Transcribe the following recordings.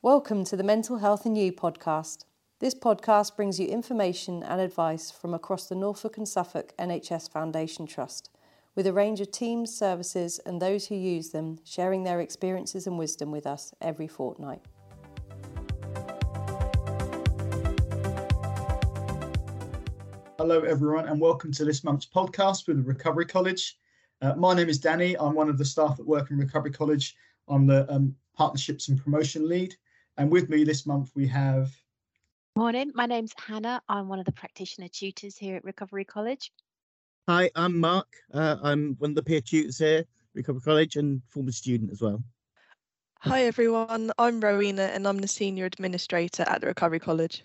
Welcome to the Mental Health and You podcast. This podcast brings you information and advice from across the Norfolk and Suffolk NHS Foundation Trust, with a range of teams, services, and those who use them sharing their experiences and wisdom with us every fortnight. Hello, everyone, and welcome to this month's podcast with the Recovery College. Uh, my name is Danny. I'm one of the staff that work in Recovery College. I'm the um, Partnerships and Promotion Lead. And with me this month, we have. Morning, my name's Hannah. I'm one of the practitioner tutors here at Recovery College. Hi, I'm Mark. Uh, I'm one of the peer tutors here, Recovery College, and former student as well. Hi everyone, I'm Rowena and I'm the Senior Administrator at the Recovery College.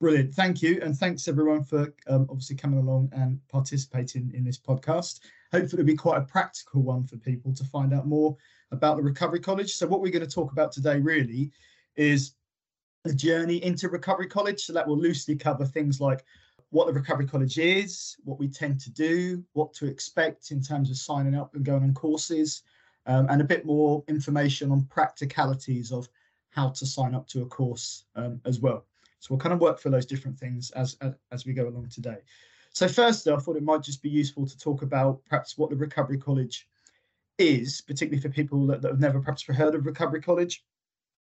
Brilliant, thank you, and thanks everyone for um, obviously coming along and participating in this podcast. Hopefully, it'll be quite a practical one for people to find out more about the Recovery College. So, what we're going to talk about today really is the journey into Recovery College. So that will loosely cover things like what the Recovery College is, what we tend to do, what to expect in terms of signing up and going on courses, um, and a bit more information on practicalities of how to sign up to a course um, as well. So we'll kind of work for those different things as, as, we go along today. So firstly, I thought it might just be useful to talk about perhaps what the Recovery College is, particularly for people that, that have never perhaps heard of Recovery College.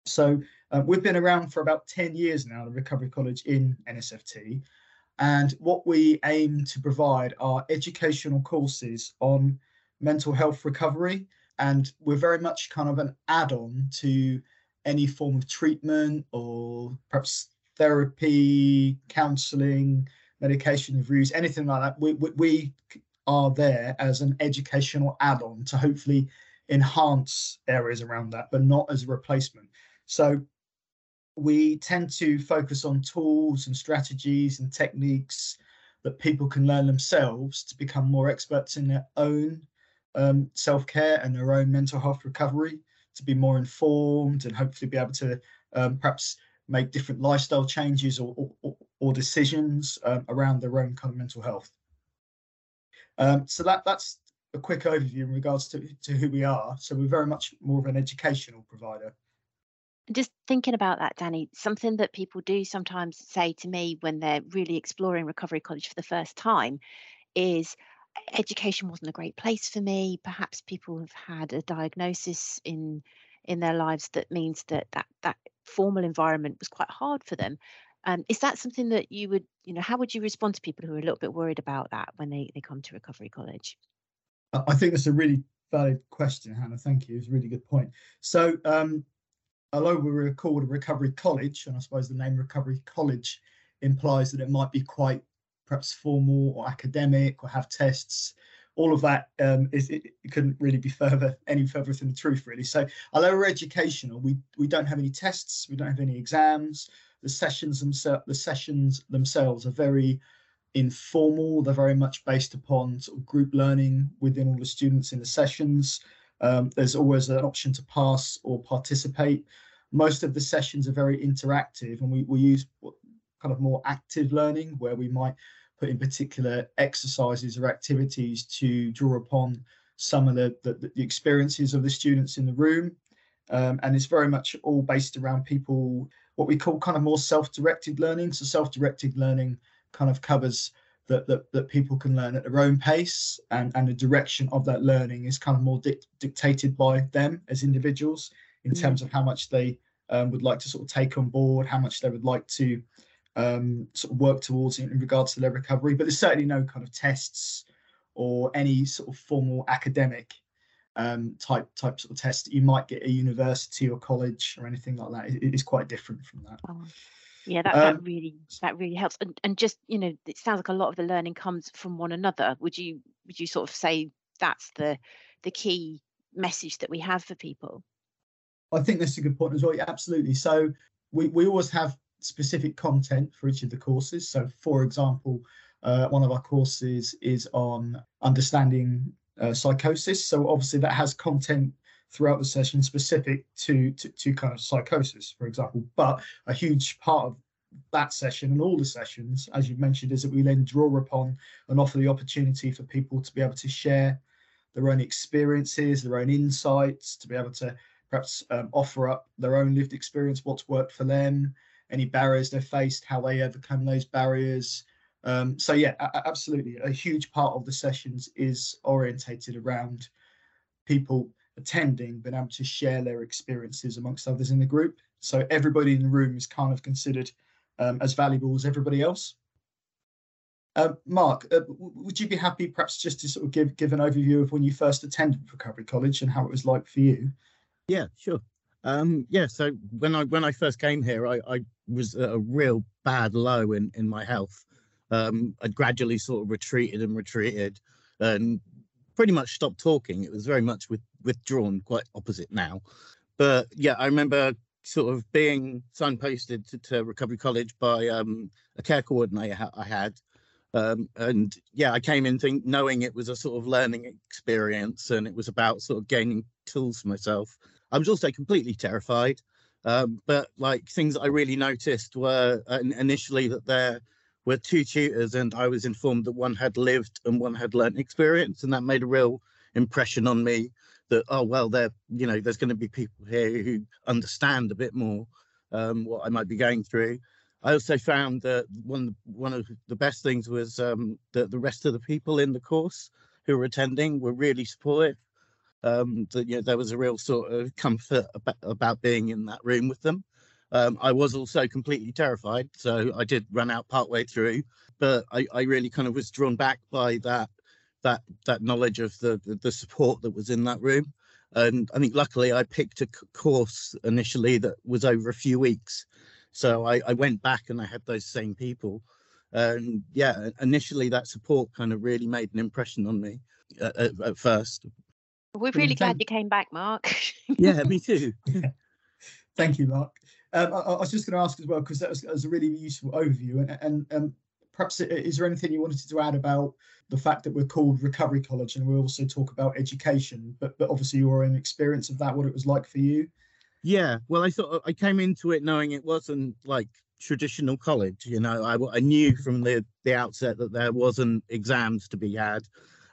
So uh, we've been around for about 10 years now, the Recovery College in NSFT. And what we aim to provide are educational courses on mental health recovery. And we're very much kind of an add on to any form of treatment or perhaps therapy, counseling, medication reviews, anything like that. We, we, we are there as an educational add on to hopefully enhance areas around that, but not as a replacement. So we tend to focus on tools and strategies and techniques that people can learn themselves to become more experts in their own um, self care and their own mental health recovery, to be more informed and hopefully be able to um, perhaps make different lifestyle changes or, or, or decisions um, around their own kind of mental health. Um, so that that's a quick overview in regards to, to who we are. So we're very much more of an educational provider just thinking about that, Danny, something that people do sometimes say to me when they're really exploring Recovery College for the first time is education wasn't a great place for me. Perhaps people have had a diagnosis in in their lives that means that that, that formal environment was quite hard for them. Um, is that something that you would, you know, how would you respond to people who are a little bit worried about that when they, they come to Recovery College? I think that's a really valid question, Hannah. Thank you. It's a really good point. So, um, although we were called a recovery college, and I suppose the name recovery college implies that it might be quite perhaps formal or academic or have tests. All of that um, is it, it, couldn't really be further any further from the truth, really. So, although we're educational, we we don't have any tests, we don't have any exams. The sessions themselves, the sessions themselves are very informal. They're very much based upon sort of group learning within all the students in the sessions. Um, there's always an option to pass or participate. Most of the sessions are very interactive, and we, we use kind of more active learning where we might put in particular exercises or activities to draw upon some of the, the, the experiences of the students in the room. Um, and it's very much all based around people, what we call kind of more self directed learning. So, self directed learning kind of covers that, that, that people can learn at their own pace and, and the direction of that learning is kind of more dic- dictated by them as individuals in mm. terms of how much they um, would like to sort of take on board, how much they would like to um, sort of work towards in, in regards to their recovery. But there's certainly no kind of tests or any sort of formal academic um, type type sort of test that you might get at a university or college or anything like that. it, it is quite different from that. Oh. Yeah, that, that um, really that really helps. And, and just you know, it sounds like a lot of the learning comes from one another. Would you would you sort of say that's the the key message that we have for people? I think that's a good point as well. Yeah, absolutely. So we, we always have specific content for each of the courses. So, for example, uh, one of our courses is on understanding uh, psychosis. So, obviously, that has content throughout the session specific to, to, to kind of psychosis, for example. But a huge part of that session and all the sessions, as you mentioned, is that we then draw upon and offer the opportunity for people to be able to share their own experiences, their own insights, to be able to perhaps um, offer up their own lived experience, what's worked for them, any barriers they faced, how they overcome those barriers. Um, so yeah, a- absolutely. A huge part of the sessions is orientated around people attending been able to share their experiences amongst others in the group. So everybody in the room is kind of considered um, as valuable as everybody else. Uh, Mark, uh, would you be happy perhaps just to sort of give give an overview of when you first attended Recovery College and how it was like for you? Yeah, sure. Um, yeah, so when I when I first came here, I, I was at a real bad low in in my health. Um, I gradually sort of retreated and retreated, and pretty much stopped talking. It was very much with, withdrawn, quite opposite now. But yeah, I remember sort of being signposted to, to Recovery College by um, a care coordinator I had. Um, and yeah, I came in think, knowing it was a sort of learning experience and it was about sort of gaining tools for myself. I was also completely terrified. Um, but like things I really noticed were uh, initially that there were two tutors, and I was informed that one had lived and one had learnt experience, and that made a real impression on me. That oh well, there you know there's going to be people here who understand a bit more um, what I might be going through. I also found that one one of the best things was um, that the rest of the people in the course who were attending were really supportive. Um, that you know, there was a real sort of comfort about, about being in that room with them. Um, I was also completely terrified, so I did run out partway through, but I, I really kind of was drawn back by that that that knowledge of the, the, the support that was in that room. And I think luckily I picked a course initially that was over a few weeks, so I, I went back and I had those same people. And yeah, initially that support kind of really made an impression on me at, at, at first. We're really glad you came back, Mark. yeah, me too. Thank you, Mark. Um, I, I, was just going to ask as well because that, that was, a really useful overview, and, and um, perhaps is there anything you wanted to add about the fact that we're called Recovery College, and we also talk about education, but but obviously your own experience of that, what it was like for you. Yeah, well, I thought I came into it knowing it wasn't like traditional college. You know, I, I knew from the the outset that there wasn't exams to be had,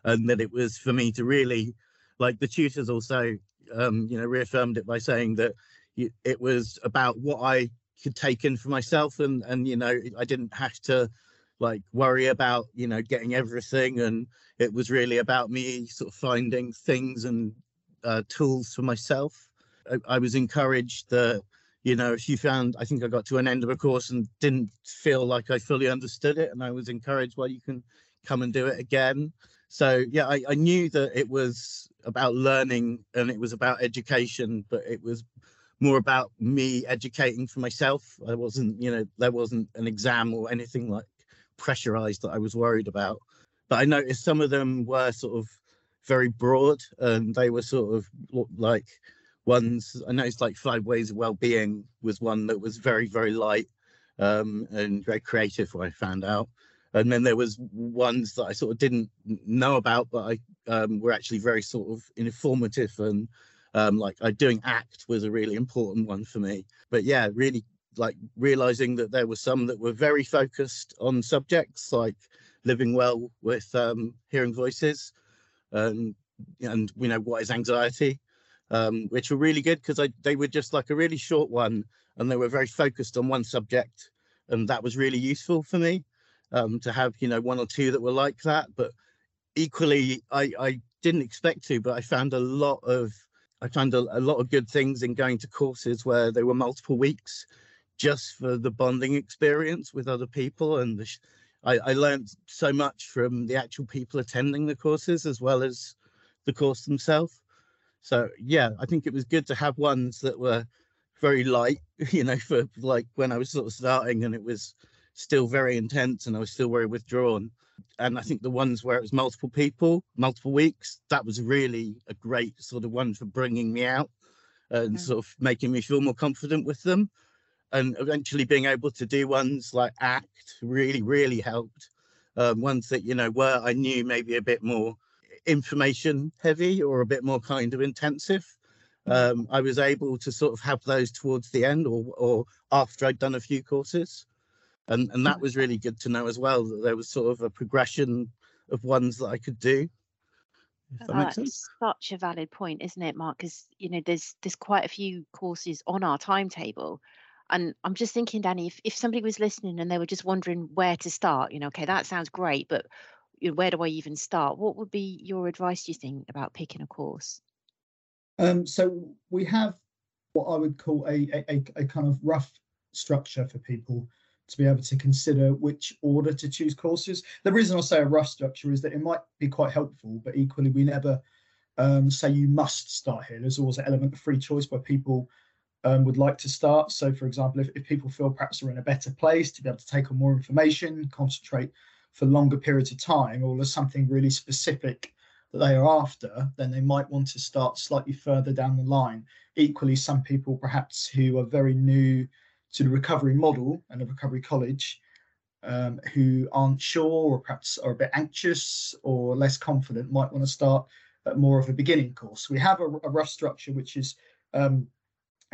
and that it was for me to really, like the tutors also, um, you know, reaffirmed it by saying that it was about what I could take in for myself, and and you know I didn't have to like worry about you know getting everything, and it was really about me sort of finding things and uh, tools for myself. I, I was encouraged that you know if you found I think I got to an end of a course and didn't feel like I fully understood it, and I was encouraged well you can come and do it again. So yeah, I, I knew that it was about learning and it was about education, but it was more about me educating for myself. I wasn't, you know, there wasn't an exam or anything like pressurized that I was worried about. But I noticed some of them were sort of very broad and they were sort of like ones I noticed like five ways of well-being was one that was very, very light um, and very creative I found out. And then there was ones that I sort of didn't know about, but I um, were actually very sort of informative and um, like uh, doing ACT was a really important one for me but yeah really like realizing that there were some that were very focused on subjects like living well with um, hearing voices and and you know what is anxiety um, which were really good because they were just like a really short one and they were very focused on one subject and that was really useful for me um, to have you know one or two that were like that but equally I, I didn't expect to but i found a lot of I found a, a, lot of good things in going to courses where they were multiple weeks just for the bonding experience with other people. And the, I, I learned so much from the actual people attending the courses as well as the course themselves. So, yeah, I think it was good to have ones that were very light, you know, for like when I was sort of starting and it was still very intense and I was still very withdrawn and I think the ones where it was multiple people, multiple weeks, that was really a great sort of one for bringing me out and mm. sort of making me feel more confident with them. And eventually being able to do ones like ACT really, really helped. Um, ones that, you know, were I knew maybe a bit more information heavy or a bit more kind of intensive. Um, I was able to sort of have those towards the end or, or after I'd done a few courses and and that was really good to know as well that there was sort of a progression of ones that I could do. That That's such a valid point, isn't it, Mark? Because you know, there's there's quite a few courses on our timetable, and I'm just thinking, Danny, if if somebody was listening and they were just wondering where to start, you know, okay, that sounds great, but you know, where do I even start? What would be your advice, do you think, about picking a course? Um, so we have what I would call a, a, a, kind of rough structure for people to be able to consider which order to choose courses. The reason I say a rough structure is that it might be quite helpful, but equally we never um, say you must start here. There's always an element of free choice where people um, would like to start. So, for example, if, if people feel perhaps they're in a better place to be able to take on more information, concentrate for longer periods of time, or there's something really specific that they are after, then they might want to start slightly further down the line. Equally, some people perhaps who are very new to the recovery model and the recovery college um, who aren't sure or perhaps are a bit anxious or less confident might want to start at more of a beginning course. We have a, a rough structure which is um,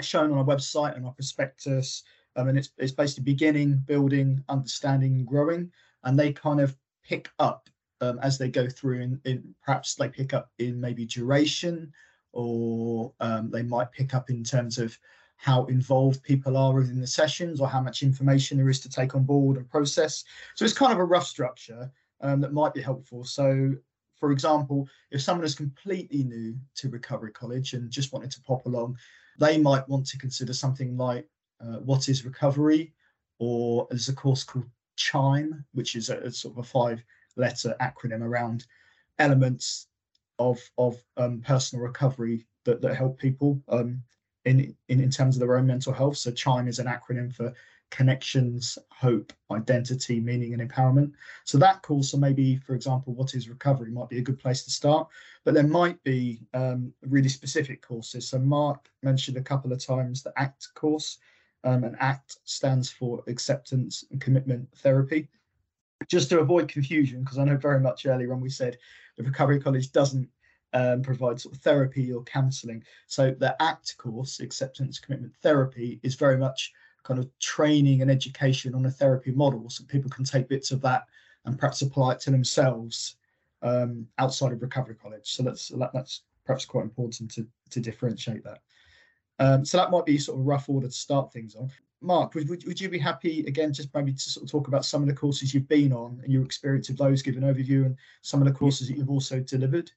shown on our website and our prospectus, um, and it's, it's basically beginning, building, understanding, and growing, and they kind of pick up um, as they go through. In, in perhaps they pick up in maybe duration, or um, they might pick up in terms of how involved people are within the sessions or how much information there is to take on board and process. So it's kind of a rough structure um, that might be helpful. So, for example, if someone is completely new to Recovery College and just wanted to pop along, they might want to consider something like uh, what is recovery, or there's a course called CHIME, which is a, a sort of a five-letter acronym around elements of of um, personal recovery that, that help people. Um, in, in, in terms of their own mental health. So CHIME is an acronym for connections, hope, identity, meaning, and empowerment. So that course, or maybe, for example, what is recovery might be a good place to start. But there might be um, really specific courses. So Mark mentioned a couple of times the ACT course, um, and ACT stands for Acceptance and Commitment Therapy. Just to avoid confusion, because I know very much earlier when we said the Recovery College doesn't um, provide sort of therapy or counselling. So the ACT course, Acceptance Commitment Therapy, is very much kind of training and education on a therapy model, so people can take bits of that and perhaps apply it to themselves um, outside of Recovery College. So that's that's perhaps quite important to to differentiate that. Um, so that might be sort of rough order to start things on. Mark, would, would, would you be happy again, just maybe to sort of talk about some of the courses you've been on and your experience of those, give an overview, and some of the courses that you've also delivered?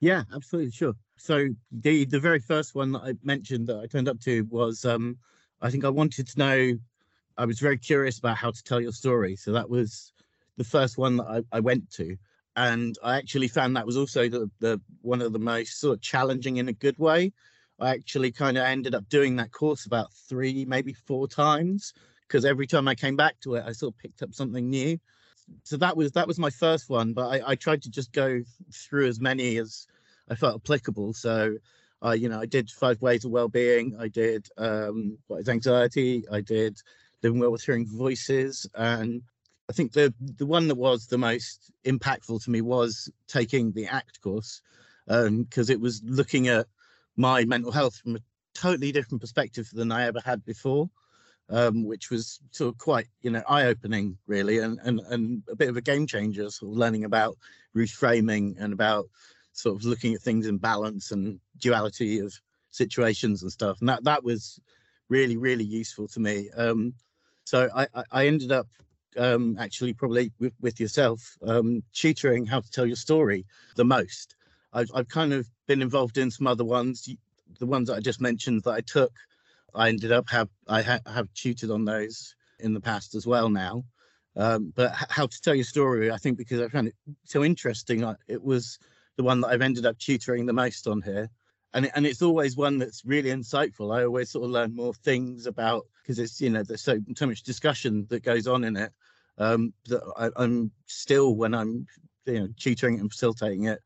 Yeah, absolutely, sure. So the the very first one that I mentioned that I turned up to was um I think I wanted to know I was very curious about how to tell your story. So that was the first one that I, I went to. And I actually found that was also the, the one of the most sort of challenging in a good way. I actually kind of ended up doing that course about three, maybe four times, because every time I came back to it, I sort of picked up something new so that was that was my first one but I, I tried to just go through as many as i felt applicable so uh, you know i did five ways of well-being. I did um what is anxiety. I did living well with hearing voices. And i think the the one that was the most impactful to me was taking the ACT course because um, it was looking at my mental health from a totally different perspective than i ever had before um, which was sort of quite you know eye-opening really and, and and a bit of a game changer sort of learning about reframing and about sort of looking at things in balance and duality of situations and stuff and that that was really really useful to me. Um, so I, I ended up um, actually probably with, with yourself um, tutoring how to tell your story the most. I've, I've kind of been involved in some other ones. The ones that I just mentioned that I took I ended up have I ha- have tutored on those in the past as well now. Um, but how to tell your story, I think, because I found it so interesting, I, it was the one that I've ended up tutoring the most on here, and and it's always one that's really insightful. I always sort of learn more things about because it's you know there's so so much discussion that goes on in it um, that I, am still when I'm you know tutoring and facilitating it,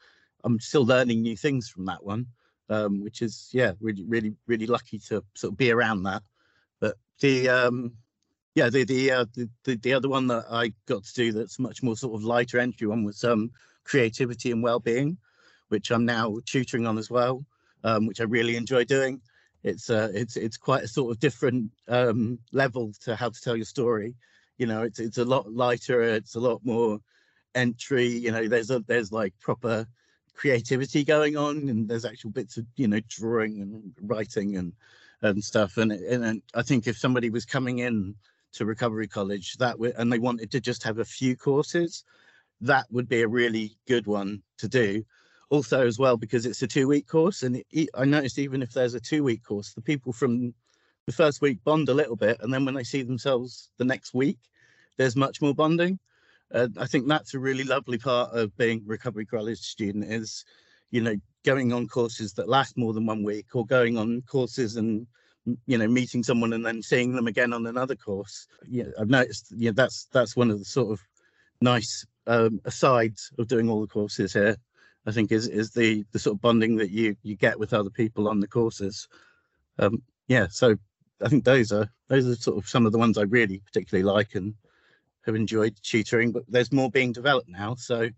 I'm still learning new things from that one um, which is yeah, really, really, really lucky to sort of be around that. But the um, yeah, the the, uh, the the the other one that I got to do that's much more sort of lighter entry one was um, creativity and well-being, which I'm now tutoring on as well, um, which I really enjoy doing. It's uh, it's it's quite a sort of different um, level to how to tell your story. You know, it's it's a lot lighter. It's a lot more entry. You know, there's a there's like proper creativity going on and there's actual bits of you know drawing and writing and and stuff and and, i think if somebody was coming in to recovery college that and they wanted to just have a few courses that would be a really good one to do. Also as well because it's a two week course and it, i noticed even if there's a two week course the people from the first week bond a little bit and then when they see themselves the next week there's much more bonding. Uh, i think that's a really lovely part of being recovery college student is you know going on courses that last more than one week or going on courses and you know meeting someone and then seeing them again on another course. Yeah i've noticed yeah that's that's one of the sort of nice um, of doing all the courses here i think is is the the sort of bonding that you you get with other people on the courses um yeah so i think those are those are sort of some of the ones i really particularly like and have enjoyed tutoring but there's more being developed now so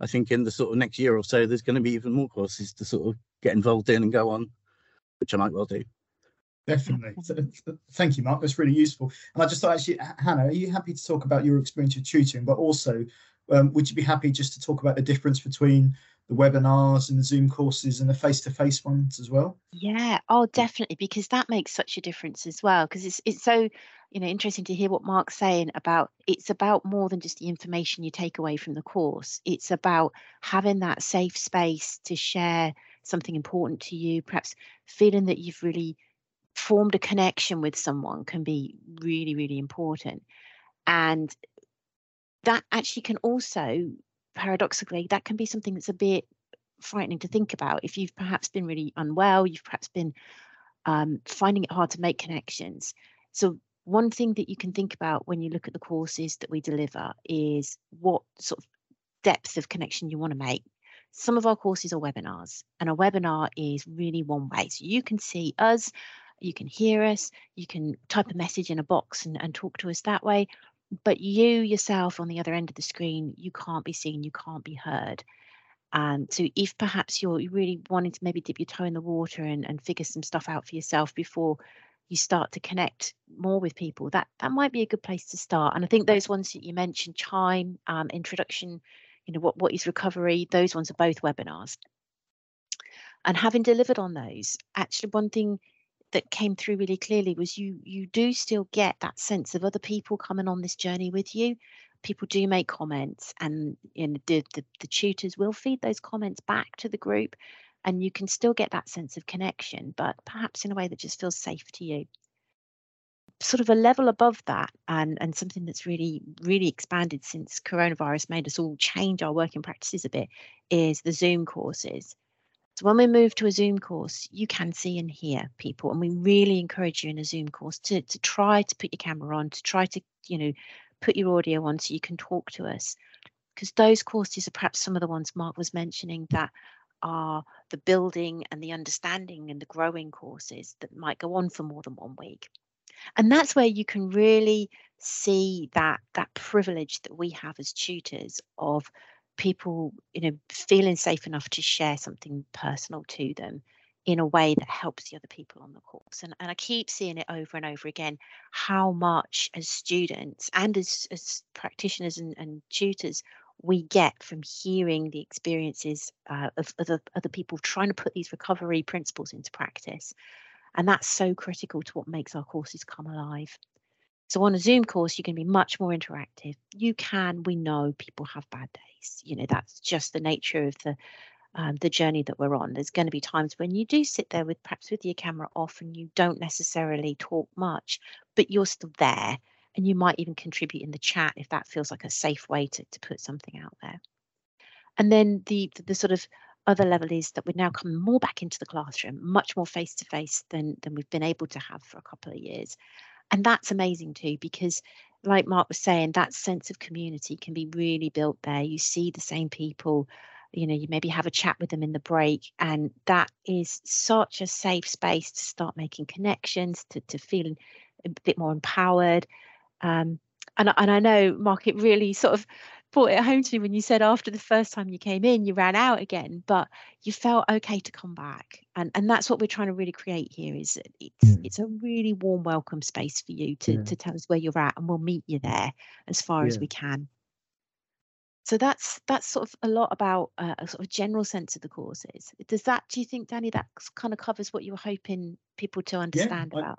i think in the sort of next year or so there's going to be even more courses to sort of get involved in and go on which i might well do Definitely. Thank you, Mark. That's really useful. And I just thought, actually, Hannah, are you happy to talk about your experience of tutoring, but also um, would you be happy just to talk about the difference between the webinars and the Zoom courses and the face-to-face ones as well? Yeah, oh, definitely, because that makes such a difference as well. Because it's it's so you know interesting to hear what Mark's saying about it's about more than just the information you take away from the course. It's about having that safe space to share something important to you, perhaps feeling that you've really formed a connection with someone can be really, really important. And that actually can also, paradoxically, that can be something that's a bit frightening to think about. If you've perhaps been really unwell, you've perhaps been um, finding it hard to make connections. So, one thing that you can think about when you look at the courses that we deliver is what sort of depth of connection you want to make. Some of our courses are webinars, and a webinar is really one way. So, you can see us you can hear us, you can type a message in a box and, and talk to us that way. But you yourself on the other end of the screen, you can't be seen, you can't be heard. And so if perhaps you're really wanting to maybe dip your toe in the water and, and figure some stuff out for yourself before you start to connect more with people, that that might be a good place to start. And I think those ones that you mentioned, Chime, um, introduction, you know, what what is recovery, those ones are both webinars. And having delivered on those, actually one thing that came through really clearly was you you do still get that sense of other people coming on this journey with you. People do make comments and you know, the, the, the tutors will feed those comments back to the group and you can still get that sense of connection but perhaps in a way that just feels safe to you. Sort of a level above that and and something that's really really expanded since coronavirus made us all change our working practices a bit is the zoom courses so when we move to a Zoom course, you can see and hear people, and we really encourage you in a Zoom course to to try to put your camera on, to try to you know put your audio on so you can talk to us, because those courses are perhaps some of the ones Mark was mentioning that are the building and the understanding and the growing courses that might go on for more than one week. And that's where you can really see that that privilege that we have as tutors of people you know feeling safe enough to share something personal to them in a way that helps the other people on the course. And, and i keep seeing it over and over again how much as students and as, as practitioners and, and tutors we get from hearing the experiences uh, of other, other people trying to put these recovery principles into practice. And that's so critical to what makes our courses come alive so on a Zoom course, you can be much more interactive. You can, we know people have bad days. You know, that's just the nature of the um, the journey that we're on. There's going to be times when you do sit there with perhaps with your camera off and you don't necessarily talk much, but you're still there and you might even contribute in the chat if that feels like a safe way to, to put something out there. And then the, the, the sort of other level is that we're now coming more back into the classroom, much more face to face than than we've been able to have for a couple of years and that's amazing too because like mark was saying that sense of community can be really built there. You see the same people you know you maybe have a chat with them in the break and that is such a safe space to start making connections to, to feeling a bit more empowered. Um, and, and i know mark it really sort of brought it home to me when you said after the first time you came in you ran out again but you felt okay to come back and and that's what we're trying to really create here is it's yeah. it's a really warm welcome space for you to yeah. to tell us where you're at and we'll meet you there as far yeah. as we can so that's that's sort of a lot about uh, a sort of general sense of the courses. Does that, do you think, Danny, that kind of covers what you were hoping people to understand I- about?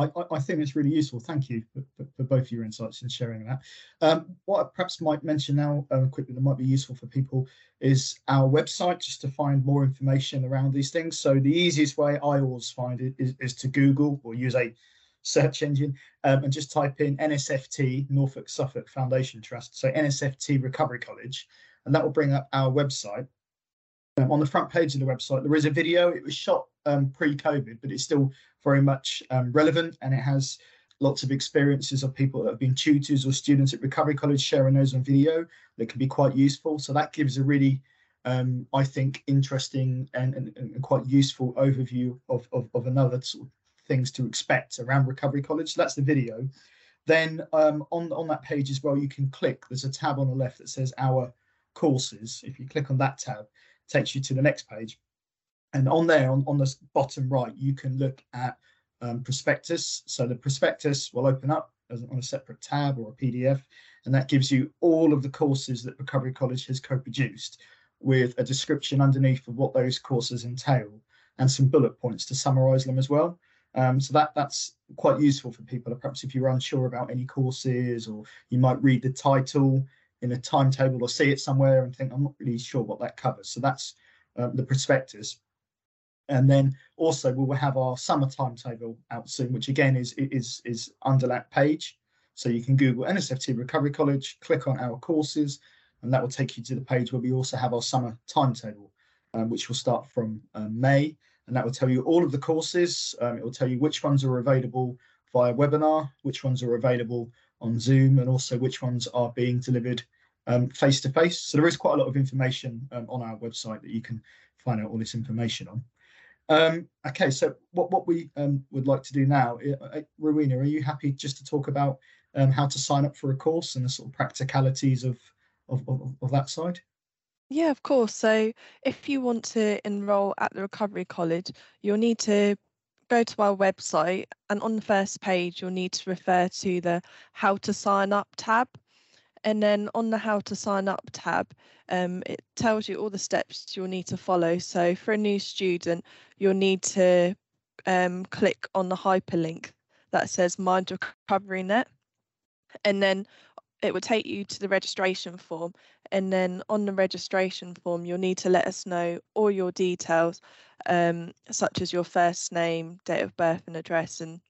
I, I- think it's really useful. Thank you for, for, both your insights and sharing that. Um, what I perhaps might mention now um, quickly that might be useful for people is our website just to find more information around these things. So the easiest way I always find it is, is to Google or use a search engine um, and just type in NSFT Norfolk Suffolk Foundation Trust. So NSFT Recovery College, and that will bring up our website. On the front page of the website, there is a video. It was shot um, pre-COVID, but it's still very much um, relevant, and it has lots of experiences of people that have been tutors or students at Recovery College sharing those on video that can be quite useful. So that gives a really, um, I think, interesting and, and, and quite useful overview of, of, of another sort of things to expect around Recovery College. So that's the video. Then um, on, on that page as well, you can click, there's a tab on the left that says our courses. If you click on that tab, takes you to the next page. And on there, on, on the bottom right, you can look at um, prospectus. So the prospectus will open up as on a separate tab or a PDF, and that gives you all of the courses that Recovery College has co-produced with a description underneath of what those courses entail and some bullet points to summarize them as well. Um, so that that's quite useful for people. Perhaps if you're unsure about any courses or you might read the title in a timetable or see it somewhere and think, I'm not really sure what that covers. So that's um, the prospectus. And then also we will have our summer timetable out soon, which again is is is under that page. So you can Google NSFT Recovery College, click on our courses, and that will take you to the page where we also have our summer timetable, um, which will start from uh, May, and that will tell you all of the courses. Um, it will tell you which ones are available via webinar, which ones are available on Zoom, and also which ones are being delivered face to face. So there is quite a lot of information um, on our website that you can find out all this information on. Um, okay, so what, what we um, would like to do now, uh, Rowena, are you happy just to talk about um, how to sign up for a course and the sort of practicalities of, of, of, of that side? Yeah, of course. So if you want to enroll at the Recovery College, you'll need to go to our website and on the first page, you'll need to refer to the How to Sign Up tab. And then on the How to Sign Up tab, um, it tells you all the steps you'll need to follow. So for a new student, you'll need to um, click on the hyperlink that says Mind Recovery Net. And then it will take you to the registration form. And then on the registration form, you'll need to let us know all your details, um, such as your first name, date of birth, and address. And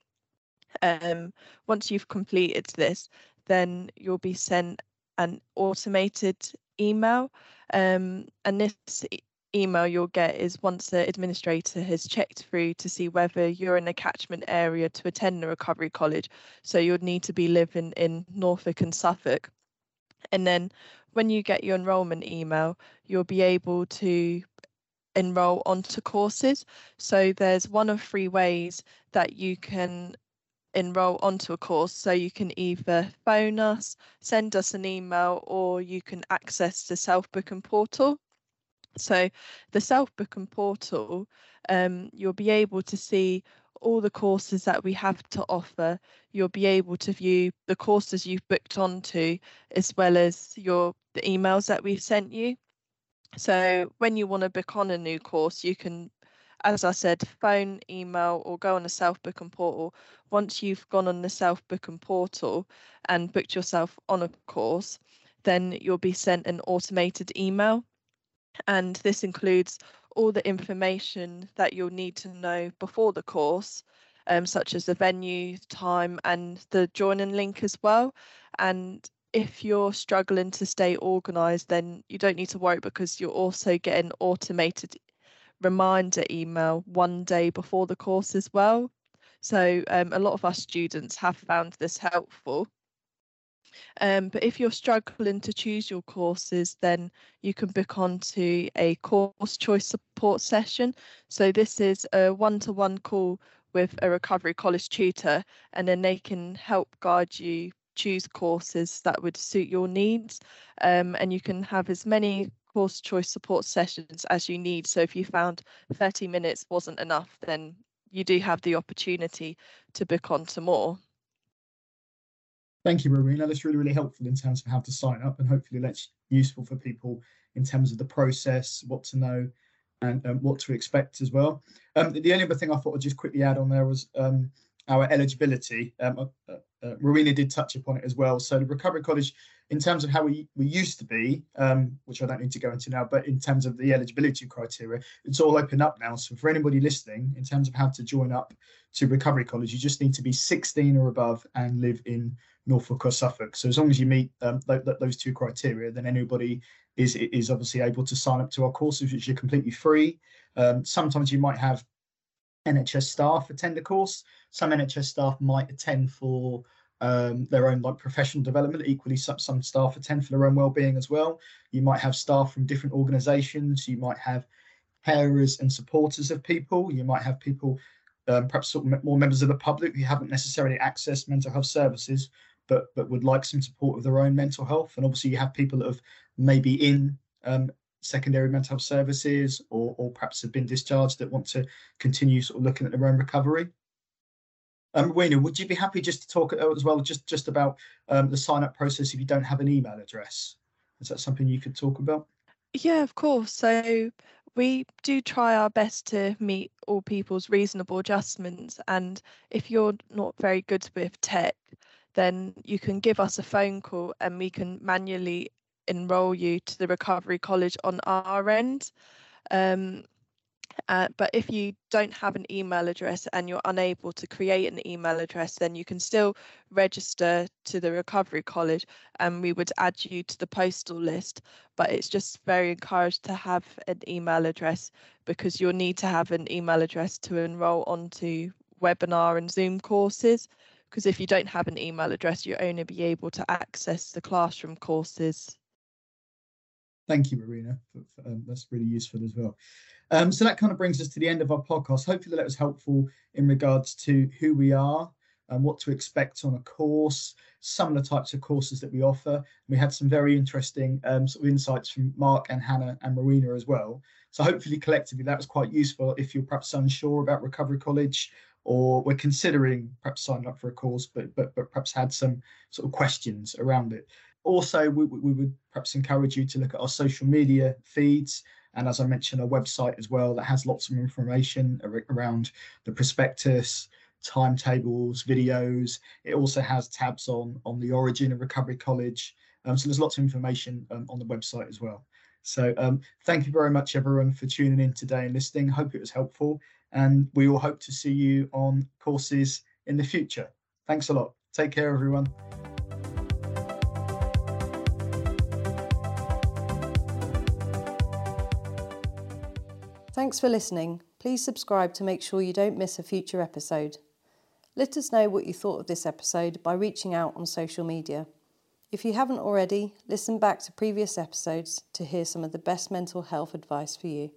um, once you've completed this, then you'll be sent an automated email. Um, and this email you'll get is once the administrator has checked through to see whether you're in a catchment area to attend the recovery college. So you'd need to be living in Norfolk and Suffolk. And then when you get your enrolment email, you'll be able to enroll onto courses. So there's one of three ways that you can enroll onto a course. So you can either phone us, send us an email, or you can access the self booking portal. So the self booking portal, um, you'll be able to see all the courses that we have to offer. You'll be able to view the courses you've booked onto, as well as your the emails that we've sent you. So when you want to book on a new course, you can as I said, phone, email, or go on the self booking portal. Once you've gone on the self booking portal and booked yourself on a course, then you'll be sent an automated email. And this includes all the information that you'll need to know before the course, um, such as the venue, time, and the joining link as well. And if you're struggling to stay organized, then you don't need to worry because you're also getting automated reminder email one day before the course as well. So um, a lot of our students have found this helpful. Um, but if you're struggling to choose your courses, then you can book onto a course choice support session. So this is a one-to-one -one call with a recovery college tutor, and then they can help guide you choose courses that would suit your needs. Um, and you can have as many course choice support sessions as you need. So if you found 30 minutes wasn't enough, then you do have the opportunity to book on to more. Thank you, Rowena. That's really, really helpful in terms of how to sign up and hopefully that's useful for people in terms of the process, what to know and um, what to expect as well. Um, the only other thing I thought I'd just quickly add on there was um, our eligibility. Um, uh, uh, Rowena did touch upon it as well. So the Recovery College, in terms of how we, we used to be, um, which I don't need to go into now, but in terms of the eligibility criteria, it's all open up now. So for anybody listening, in terms of how to join up to Recovery College, you just need to be 16 or above and live in Norfolk or Suffolk. So as long as you meet um, th- th- those two criteria, then anybody is is obviously able to sign up to our courses, which are completely free. Um, sometimes you might have NHS staff attend the course. Some NHS staff might attend for um, their own like professional development. Equally, some, some staff attend for their own well-being as well. You might have staff from different organisations. You might have carers and supporters of people. You might have people, um, perhaps sort of more members of the public who haven't necessarily accessed mental health services, but but would like some support of their own mental health. And obviously, you have people that have maybe in um, secondary mental health services or, or perhaps have been discharged that want to continue sort of looking at their own recovery. Um, Rowena, would you be happy just to talk uh, as well just, just about um, the sign up process if you don't have an email address? Is that something you could talk about? Yeah, of course. So we do try our best to meet all people's reasonable adjustments. And if you're not very good with tech, then you can give us a phone call and we can manually enroll you to the recovery college on our end. Um, uh, but if you don't have an email address and you're unable to create an email address, then you can still register to the recovery college and we would add you to the postal list. But it's just very encouraged to have an email address because you'll need to have an email address to enroll onto webinar and Zoom courses. Because if you don't have an email address, you'll only be able to access the classroom courses Thank you, Rowena. For, for, um, that's really useful as well. Um, so that kind of brings us to the end of our podcast. Hopefully that was helpful in regards to who we are and what to expect on a course, some of the types of courses that we offer. We had some very interesting um, sort of insights from Mark and Hannah and Rowena as well. So hopefully collectively that was quite useful if you're perhaps unsure about Recovery College or we're considering perhaps signing up for a course, but but but perhaps had some sort of questions around it. Also, we, we would perhaps encourage you to look at our social media feeds. And as I mentioned, our website as well that has lots of information around the prospectus, timetables, videos. It also has tabs on on the origin of Recovery College. Um, so there's lots of information um, on the website as well. So um, thank you very much, everyone, for tuning in today and listening. Hope it was helpful. And we all hope to see you on courses in the future. Thanks a lot. Take care, everyone. Thanks for listening. Please subscribe to make sure you don't miss a future episode. Let us know what you thought of this episode by reaching out on social media. If you haven't already, listen back to previous episodes to hear some of the best mental health advice for you.